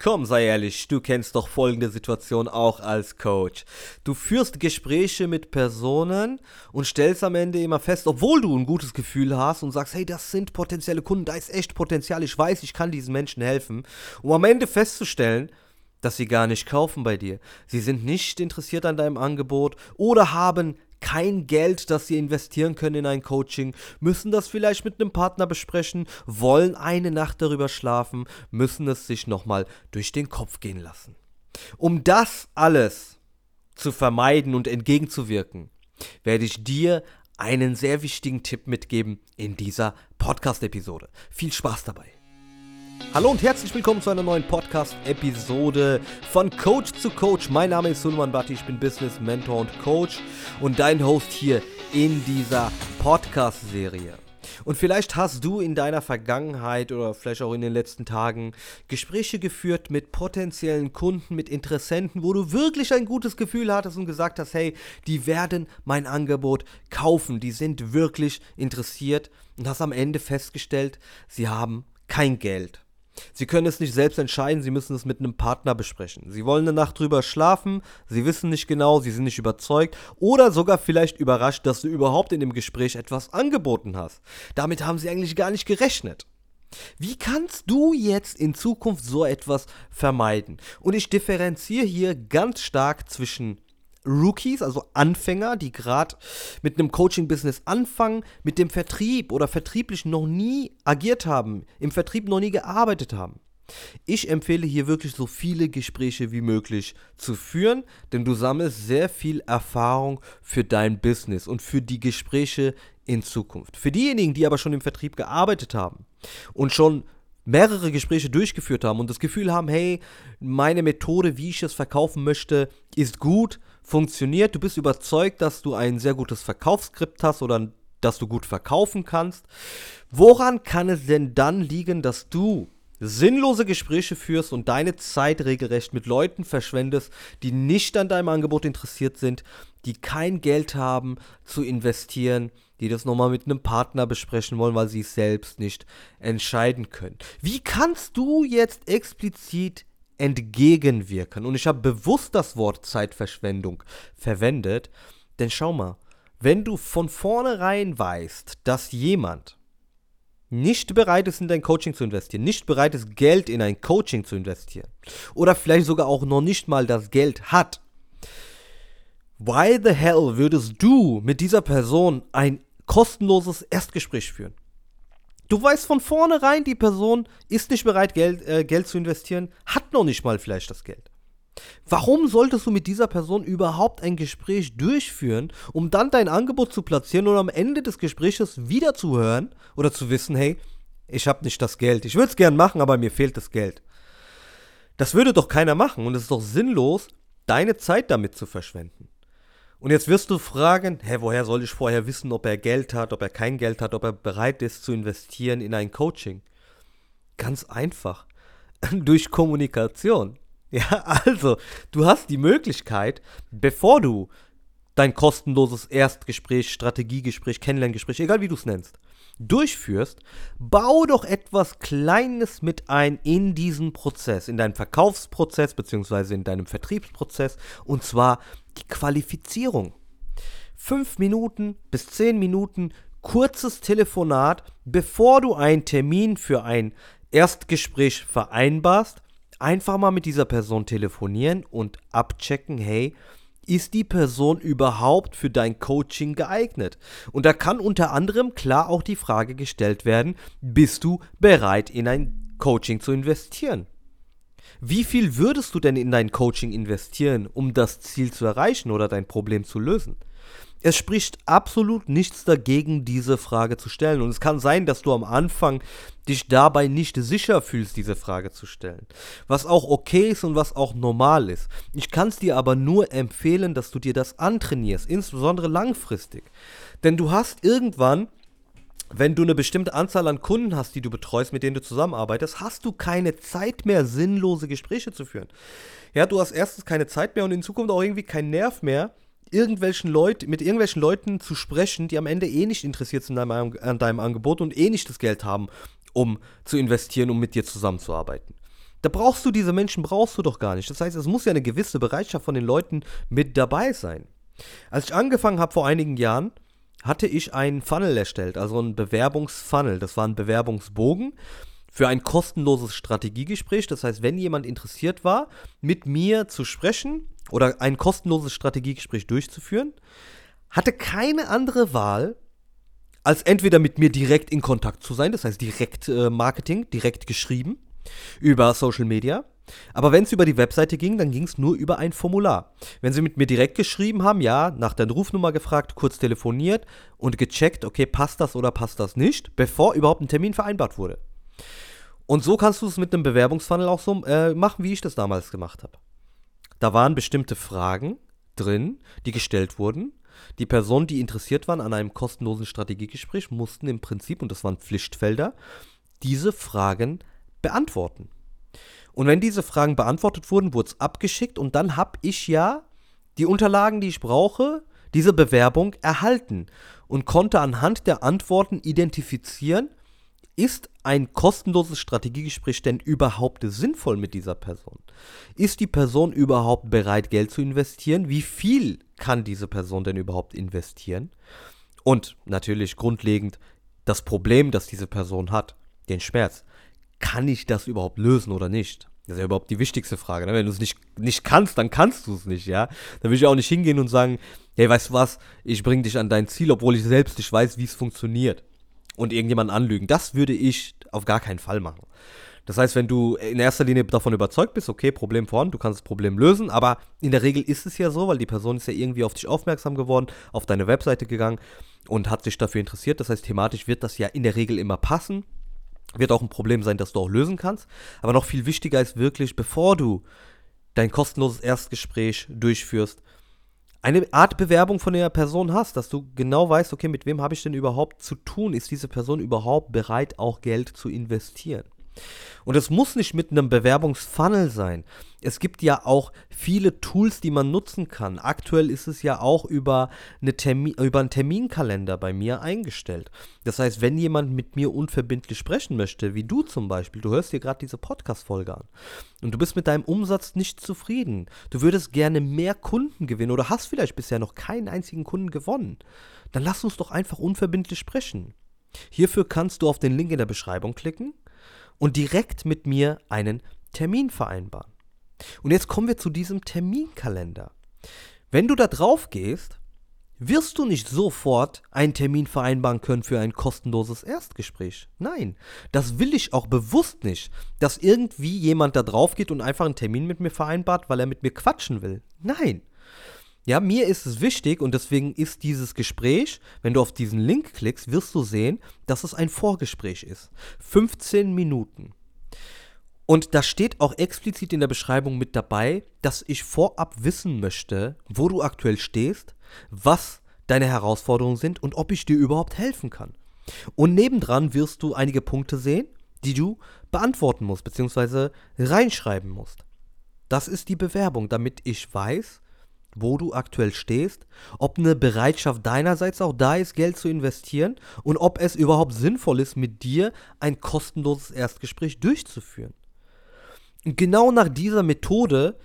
Komm, sei ehrlich, du kennst doch folgende Situation auch als Coach. Du führst Gespräche mit Personen und stellst am Ende immer fest, obwohl du ein gutes Gefühl hast und sagst, hey, das sind potenzielle Kunden, da ist echt Potenzial, ich weiß, ich kann diesen Menschen helfen, um am Ende festzustellen, dass sie gar nicht kaufen bei dir. Sie sind nicht interessiert an deinem Angebot oder haben kein Geld, das sie investieren können in ein Coaching, müssen das vielleicht mit einem Partner besprechen, wollen eine Nacht darüber schlafen, müssen es sich nochmal durch den Kopf gehen lassen. Um das alles zu vermeiden und entgegenzuwirken, werde ich dir einen sehr wichtigen Tipp mitgeben in dieser Podcast-Episode. Viel Spaß dabei! Hallo und herzlich willkommen zu einer neuen Podcast-Episode von Coach zu Coach. Mein Name ist Sulman Bhatti, ich bin Business Mentor und Coach und dein Host hier in dieser Podcast-Serie. Und vielleicht hast du in deiner Vergangenheit oder vielleicht auch in den letzten Tagen Gespräche geführt mit potenziellen Kunden, mit Interessenten, wo du wirklich ein gutes Gefühl hattest und gesagt hast, hey, die werden mein Angebot kaufen, die sind wirklich interessiert und hast am Ende festgestellt, sie haben kein Geld. Sie können es nicht selbst entscheiden, Sie müssen es mit einem Partner besprechen. Sie wollen eine Nacht drüber schlafen, Sie wissen nicht genau, Sie sind nicht überzeugt oder sogar vielleicht überrascht, dass du überhaupt in dem Gespräch etwas angeboten hast. Damit haben Sie eigentlich gar nicht gerechnet. Wie kannst du jetzt in Zukunft so etwas vermeiden? Und ich differenziere hier ganz stark zwischen Rookies, also Anfänger, die gerade mit einem Coaching-Business anfangen, mit dem Vertrieb oder vertrieblich noch nie agiert haben, im Vertrieb noch nie gearbeitet haben. Ich empfehle hier wirklich so viele Gespräche wie möglich zu führen, denn du sammelst sehr viel Erfahrung für dein Business und für die Gespräche in Zukunft. Für diejenigen, die aber schon im Vertrieb gearbeitet haben und schon mehrere Gespräche durchgeführt haben und das Gefühl haben, hey, meine Methode, wie ich es verkaufen möchte, ist gut, funktioniert, du bist überzeugt, dass du ein sehr gutes Verkaufsskript hast oder dass du gut verkaufen kannst. Woran kann es denn dann liegen, dass du sinnlose Gespräche führst und deine Zeit regelrecht mit Leuten verschwendest, die nicht an deinem Angebot interessiert sind, die kein Geld haben zu investieren, die das nochmal mit einem Partner besprechen wollen, weil sie es selbst nicht entscheiden können. Wie kannst du jetzt explizit entgegenwirken. Und ich habe bewusst das Wort Zeitverschwendung verwendet, denn schau mal, wenn du von vornherein weißt, dass jemand nicht bereit ist, in dein Coaching zu investieren, nicht bereit ist, Geld in ein Coaching zu investieren oder vielleicht sogar auch noch nicht mal das Geld hat, why the hell würdest du mit dieser Person ein kostenloses Erstgespräch führen? Du weißt von vornherein, die Person ist nicht bereit, Geld, äh, Geld zu investieren, hat noch nicht mal vielleicht das Geld. Warum solltest du mit dieser Person überhaupt ein Gespräch durchführen, um dann dein Angebot zu platzieren und am Ende des Gespräches wieder zu hören oder zu wissen, hey, ich habe nicht das Geld. Ich würde es gern machen, aber mir fehlt das Geld. Das würde doch keiner machen und es ist doch sinnlos, deine Zeit damit zu verschwenden. Und jetzt wirst du fragen, hä, woher soll ich vorher wissen, ob er Geld hat, ob er kein Geld hat, ob er bereit ist zu investieren in ein Coaching? Ganz einfach. Durch Kommunikation. Ja, also, du hast die Möglichkeit, bevor du dein kostenloses Erstgespräch, Strategiegespräch, Kennenlerngespräch, egal wie du es nennst, durchführst, bau doch etwas Kleines mit ein in diesen Prozess, in deinen Verkaufsprozess bzw. in deinem Vertriebsprozess und zwar die Qualifizierung. Fünf Minuten bis zehn Minuten kurzes Telefonat, bevor du einen Termin für ein Erstgespräch vereinbarst, einfach mal mit dieser Person telefonieren und abchecken, hey, ist die Person überhaupt für dein Coaching geeignet? Und da kann unter anderem klar auch die Frage gestellt werden, bist du bereit in ein Coaching zu investieren? Wie viel würdest du denn in dein Coaching investieren, um das Ziel zu erreichen oder dein Problem zu lösen? Es spricht absolut nichts dagegen, diese Frage zu stellen. Und es kann sein, dass du am Anfang dich dabei nicht sicher fühlst, diese Frage zu stellen. Was auch okay ist und was auch normal ist. Ich kann es dir aber nur empfehlen, dass du dir das antrainierst, insbesondere langfristig. Denn du hast irgendwann wenn du eine bestimmte Anzahl an Kunden hast, die du betreust, mit denen du zusammenarbeitest, hast du keine Zeit mehr, sinnlose Gespräche zu führen. Ja, du hast erstens keine Zeit mehr und in Zukunft auch irgendwie keinen Nerv mehr, irgendwelchen Leut, mit irgendwelchen Leuten zu sprechen, die am Ende eh nicht interessiert sind an deinem, an deinem Angebot und eh nicht das Geld haben, um zu investieren, um mit dir zusammenzuarbeiten. Da brauchst du diese Menschen, brauchst du doch gar nicht. Das heißt, es muss ja eine gewisse Bereitschaft von den Leuten mit dabei sein. Als ich angefangen habe vor einigen Jahren, hatte ich einen Funnel erstellt, also einen Bewerbungsfunnel. Das war ein Bewerbungsbogen für ein kostenloses Strategiegespräch. Das heißt, wenn jemand interessiert war, mit mir zu sprechen oder ein kostenloses Strategiegespräch durchzuführen, hatte keine andere Wahl, als entweder mit mir direkt in Kontakt zu sein, das heißt direkt äh, Marketing, direkt geschrieben, über Social Media. Aber wenn es über die Webseite ging, dann ging es nur über ein Formular. Wenn Sie mit mir direkt geschrieben haben, ja, nach der Rufnummer gefragt, kurz telefoniert und gecheckt, okay, passt das oder passt das nicht, bevor überhaupt ein Termin vereinbart wurde. Und so kannst du es mit einem Bewerbungsfunnel auch so äh, machen, wie ich das damals gemacht habe. Da waren bestimmte Fragen drin, die gestellt wurden. Die Personen, die interessiert waren an einem kostenlosen Strategiegespräch, mussten im Prinzip, und das waren Pflichtfelder, diese Fragen beantworten. Und wenn diese Fragen beantwortet wurden, wurde es abgeschickt und dann habe ich ja die Unterlagen, die ich brauche, diese Bewerbung erhalten und konnte anhand der Antworten identifizieren, ist ein kostenloses Strategiegespräch denn überhaupt sinnvoll mit dieser Person? Ist die Person überhaupt bereit, Geld zu investieren? Wie viel kann diese Person denn überhaupt investieren? Und natürlich grundlegend das Problem, das diese Person hat, den Schmerz. Kann ich das überhaupt lösen oder nicht? Das ist ja überhaupt die wichtigste Frage. Ne? Wenn du es nicht, nicht kannst, dann kannst du es nicht, ja. Dann will ich auch nicht hingehen und sagen, hey, weißt du was, ich bringe dich an dein Ziel, obwohl ich selbst nicht weiß, wie es funktioniert und irgendjemanden anlügen. Das würde ich auf gar keinen Fall machen. Das heißt, wenn du in erster Linie davon überzeugt bist, okay, Problem vorhanden, du kannst das Problem lösen, aber in der Regel ist es ja so, weil die Person ist ja irgendwie auf dich aufmerksam geworden, auf deine Webseite gegangen und hat sich dafür interessiert. Das heißt, thematisch wird das ja in der Regel immer passen. Wird auch ein Problem sein, das du auch lösen kannst. Aber noch viel wichtiger ist wirklich, bevor du dein kostenloses Erstgespräch durchführst, eine Art Bewerbung von der Person hast, dass du genau weißt, okay, mit wem habe ich denn überhaupt zu tun? Ist diese Person überhaupt bereit, auch Geld zu investieren? Und es muss nicht mit einem Bewerbungsfunnel sein. Es gibt ja auch viele Tools, die man nutzen kann. Aktuell ist es ja auch über, eine Termin, über einen Terminkalender bei mir eingestellt. Das heißt, wenn jemand mit mir unverbindlich sprechen möchte, wie du zum Beispiel, du hörst dir gerade diese Podcast-Folge an und du bist mit deinem Umsatz nicht zufrieden, du würdest gerne mehr Kunden gewinnen oder hast vielleicht bisher noch keinen einzigen Kunden gewonnen, dann lass uns doch einfach unverbindlich sprechen. Hierfür kannst du auf den Link in der Beschreibung klicken und direkt mit mir einen Termin vereinbaren. Und jetzt kommen wir zu diesem Terminkalender. Wenn du da drauf gehst, wirst du nicht sofort einen Termin vereinbaren können für ein kostenloses Erstgespräch. Nein, das will ich auch bewusst nicht, dass irgendwie jemand da drauf geht und einfach einen Termin mit mir vereinbart, weil er mit mir quatschen will. Nein. Ja, mir ist es wichtig und deswegen ist dieses Gespräch, wenn du auf diesen Link klickst, wirst du sehen, dass es ein Vorgespräch ist. 15 Minuten. Und da steht auch explizit in der Beschreibung mit dabei, dass ich vorab wissen möchte, wo du aktuell stehst, was deine Herausforderungen sind und ob ich dir überhaupt helfen kann. Und nebendran wirst du einige Punkte sehen, die du beantworten musst, beziehungsweise reinschreiben musst. Das ist die Bewerbung, damit ich weiß, wo du aktuell stehst, ob eine Bereitschaft deinerseits auch da ist, Geld zu investieren und ob es überhaupt sinnvoll ist, mit dir ein kostenloses Erstgespräch durchzuführen. Und genau nach dieser Methode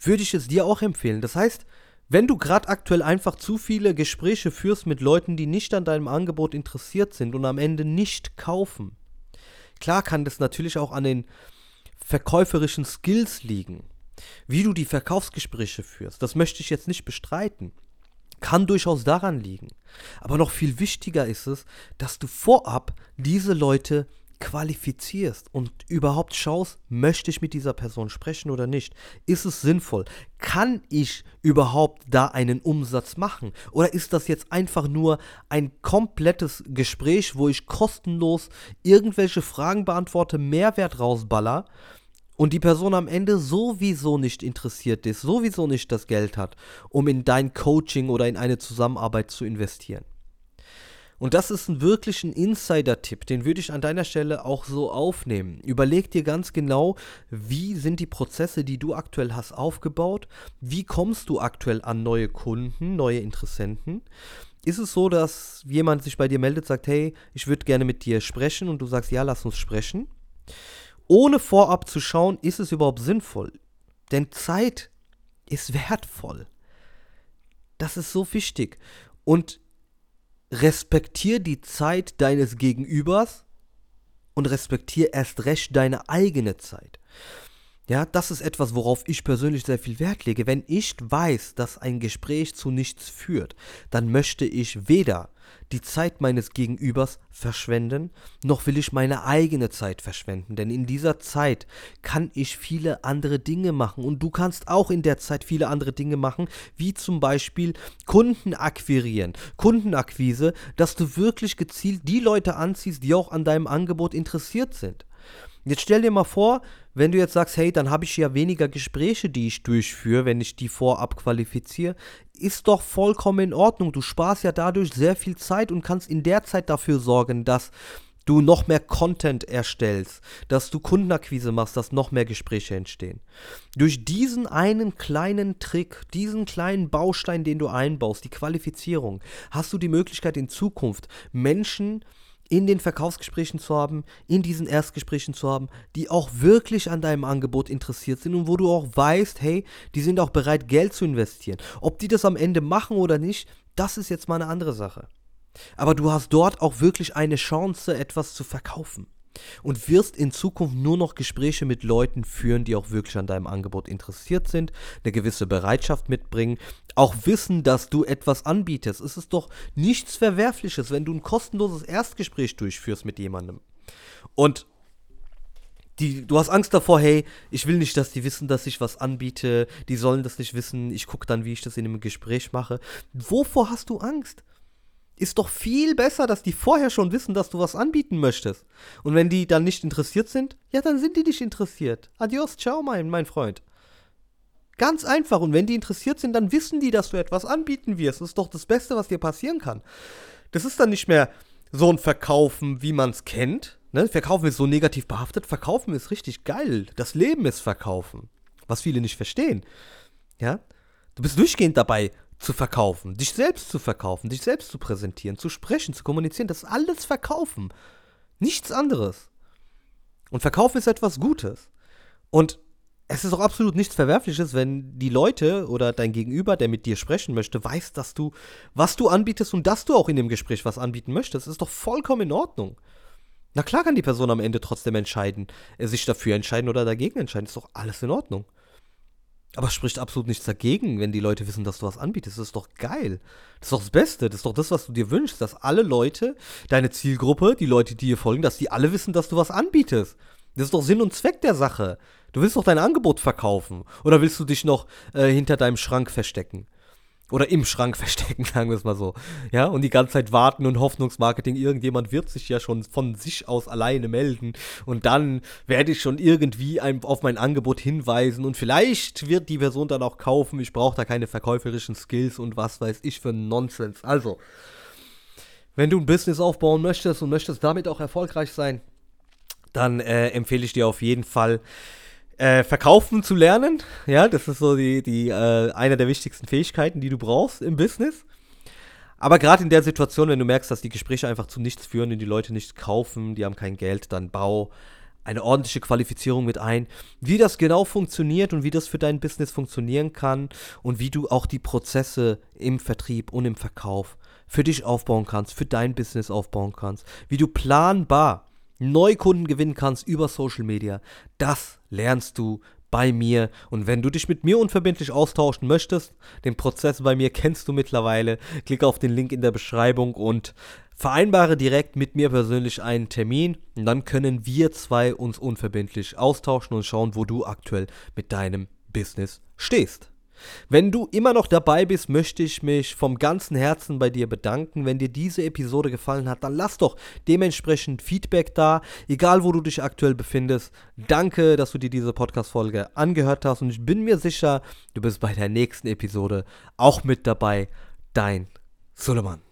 würde ich es dir auch empfehlen. Das heißt, wenn du gerade aktuell einfach zu viele Gespräche führst mit Leuten, die nicht an deinem Angebot interessiert sind und am Ende nicht kaufen, klar kann das natürlich auch an den verkäuferischen Skills liegen. Wie du die Verkaufsgespräche führst, das möchte ich jetzt nicht bestreiten. Kann durchaus daran liegen. Aber noch viel wichtiger ist es, dass du vorab diese Leute qualifizierst und überhaupt schaust, möchte ich mit dieser Person sprechen oder nicht? Ist es sinnvoll? Kann ich überhaupt da einen Umsatz machen? Oder ist das jetzt einfach nur ein komplettes Gespräch, wo ich kostenlos irgendwelche Fragen beantworte, Mehrwert rausballer und die Person am Ende sowieso nicht interessiert ist, sowieso nicht das Geld hat, um in dein Coaching oder in eine Zusammenarbeit zu investieren. Und das ist ein wirklich ein Insider-Tipp, den würde ich an deiner Stelle auch so aufnehmen. Überleg dir ganz genau, wie sind die Prozesse, die du aktuell hast, aufgebaut? Wie kommst du aktuell an neue Kunden, neue Interessenten? Ist es so, dass jemand sich bei dir meldet, sagt, hey, ich würde gerne mit dir sprechen und du sagst, ja, lass uns sprechen? Ohne vorab zu schauen, ist es überhaupt sinnvoll. Denn Zeit ist wertvoll. Das ist so wichtig. Und respektier die Zeit deines Gegenübers und respektier erst recht deine eigene Zeit. Ja, das ist etwas, worauf ich persönlich sehr viel Wert lege. Wenn ich weiß, dass ein Gespräch zu nichts führt, dann möchte ich weder die Zeit meines Gegenübers verschwenden, noch will ich meine eigene Zeit verschwenden. Denn in dieser Zeit kann ich viele andere Dinge machen. Und du kannst auch in der Zeit viele andere Dinge machen, wie zum Beispiel Kunden akquirieren. Kundenakquise, dass du wirklich gezielt die Leute anziehst, die auch an deinem Angebot interessiert sind. Jetzt stell dir mal vor, wenn du jetzt sagst, hey, dann habe ich ja weniger Gespräche, die ich durchführe, wenn ich die vorab qualifiziere, ist doch vollkommen in Ordnung. Du sparst ja dadurch sehr viel Zeit und kannst in der Zeit dafür sorgen, dass du noch mehr Content erstellst, dass du Kundenakquise machst, dass noch mehr Gespräche entstehen. Durch diesen einen kleinen Trick, diesen kleinen Baustein, den du einbaust, die Qualifizierung, hast du die Möglichkeit in Zukunft Menschen in den Verkaufsgesprächen zu haben, in diesen Erstgesprächen zu haben, die auch wirklich an deinem Angebot interessiert sind und wo du auch weißt, hey, die sind auch bereit, Geld zu investieren. Ob die das am Ende machen oder nicht, das ist jetzt mal eine andere Sache. Aber du hast dort auch wirklich eine Chance, etwas zu verkaufen und wirst in Zukunft nur noch Gespräche mit Leuten führen, die auch wirklich an deinem Angebot interessiert sind, eine gewisse Bereitschaft mitbringen, auch wissen, dass du etwas anbietest. Es ist doch nichts Verwerfliches, wenn du ein kostenloses Erstgespräch durchführst mit jemandem. Und die, du hast Angst davor, hey, ich will nicht, dass die wissen, dass ich was anbiete, die sollen das nicht wissen, ich gucke dann, wie ich das in einem Gespräch mache. Wovor hast du Angst? Ist doch viel besser, dass die vorher schon wissen, dass du was anbieten möchtest. Und wenn die dann nicht interessiert sind, ja, dann sind die nicht interessiert. Adios, ciao, mein, mein Freund. Ganz einfach. Und wenn die interessiert sind, dann wissen die, dass du etwas anbieten wirst. Das ist doch das Beste, was dir passieren kann. Das ist dann nicht mehr so ein Verkaufen, wie man es kennt. Ne? Verkaufen ist so negativ behaftet. Verkaufen ist richtig geil. Das Leben ist Verkaufen. Was viele nicht verstehen. Ja? Du bist durchgehend dabei, zu verkaufen, dich selbst zu verkaufen, dich selbst zu präsentieren, zu sprechen, zu kommunizieren, das ist alles Verkaufen. Nichts anderes. Und Verkaufen ist etwas Gutes. Und es ist auch absolut nichts Verwerfliches, wenn die Leute oder dein Gegenüber, der mit dir sprechen möchte, weiß, dass du, was du anbietest und dass du auch in dem Gespräch was anbieten möchtest. Das ist doch vollkommen in Ordnung. Na klar kann die Person am Ende trotzdem entscheiden, sich dafür entscheiden oder dagegen entscheiden. Das ist doch alles in Ordnung. Aber spricht absolut nichts dagegen, wenn die Leute wissen, dass du was anbietest. Das ist doch geil. Das ist doch das Beste. Das ist doch das, was du dir wünschst, dass alle Leute, deine Zielgruppe, die Leute, die dir folgen, dass die alle wissen, dass du was anbietest. Das ist doch Sinn und Zweck der Sache. Du willst doch dein Angebot verkaufen. Oder willst du dich noch äh, hinter deinem Schrank verstecken? Oder im Schrank verstecken, sagen wir es mal so. Ja, und die ganze Zeit warten und Hoffnungsmarketing. Irgendjemand wird sich ja schon von sich aus alleine melden. Und dann werde ich schon irgendwie ein, auf mein Angebot hinweisen. Und vielleicht wird die Person dann auch kaufen. Ich brauche da keine verkäuferischen Skills und was weiß ich für Nonsens. Also, wenn du ein Business aufbauen möchtest und möchtest damit auch erfolgreich sein, dann äh, empfehle ich dir auf jeden Fall, äh, verkaufen zu lernen. Ja, das ist so die, die äh, eine der wichtigsten Fähigkeiten, die du brauchst im Business. Aber gerade in der Situation, wenn du merkst, dass die Gespräche einfach zu nichts führen und die Leute nichts kaufen, die haben kein Geld, dann bau eine ordentliche Qualifizierung mit ein, wie das genau funktioniert und wie das für dein Business funktionieren kann und wie du auch die Prozesse im Vertrieb und im Verkauf für dich aufbauen kannst, für dein Business aufbauen kannst, wie du planbar Neukunden gewinnen kannst über Social Media, das lernst du bei mir. Und wenn du dich mit mir unverbindlich austauschen möchtest, den Prozess bei mir kennst du mittlerweile, klick auf den Link in der Beschreibung und vereinbare direkt mit mir persönlich einen Termin. Und dann können wir zwei uns unverbindlich austauschen und schauen, wo du aktuell mit deinem Business stehst. Wenn du immer noch dabei bist, möchte ich mich vom ganzen Herzen bei dir bedanken. Wenn dir diese Episode gefallen hat, dann lass doch dementsprechend Feedback da, egal wo du dich aktuell befindest. Danke, dass du dir diese Podcast-Folge angehört hast und ich bin mir sicher, du bist bei der nächsten Episode auch mit dabei. Dein Suleiman.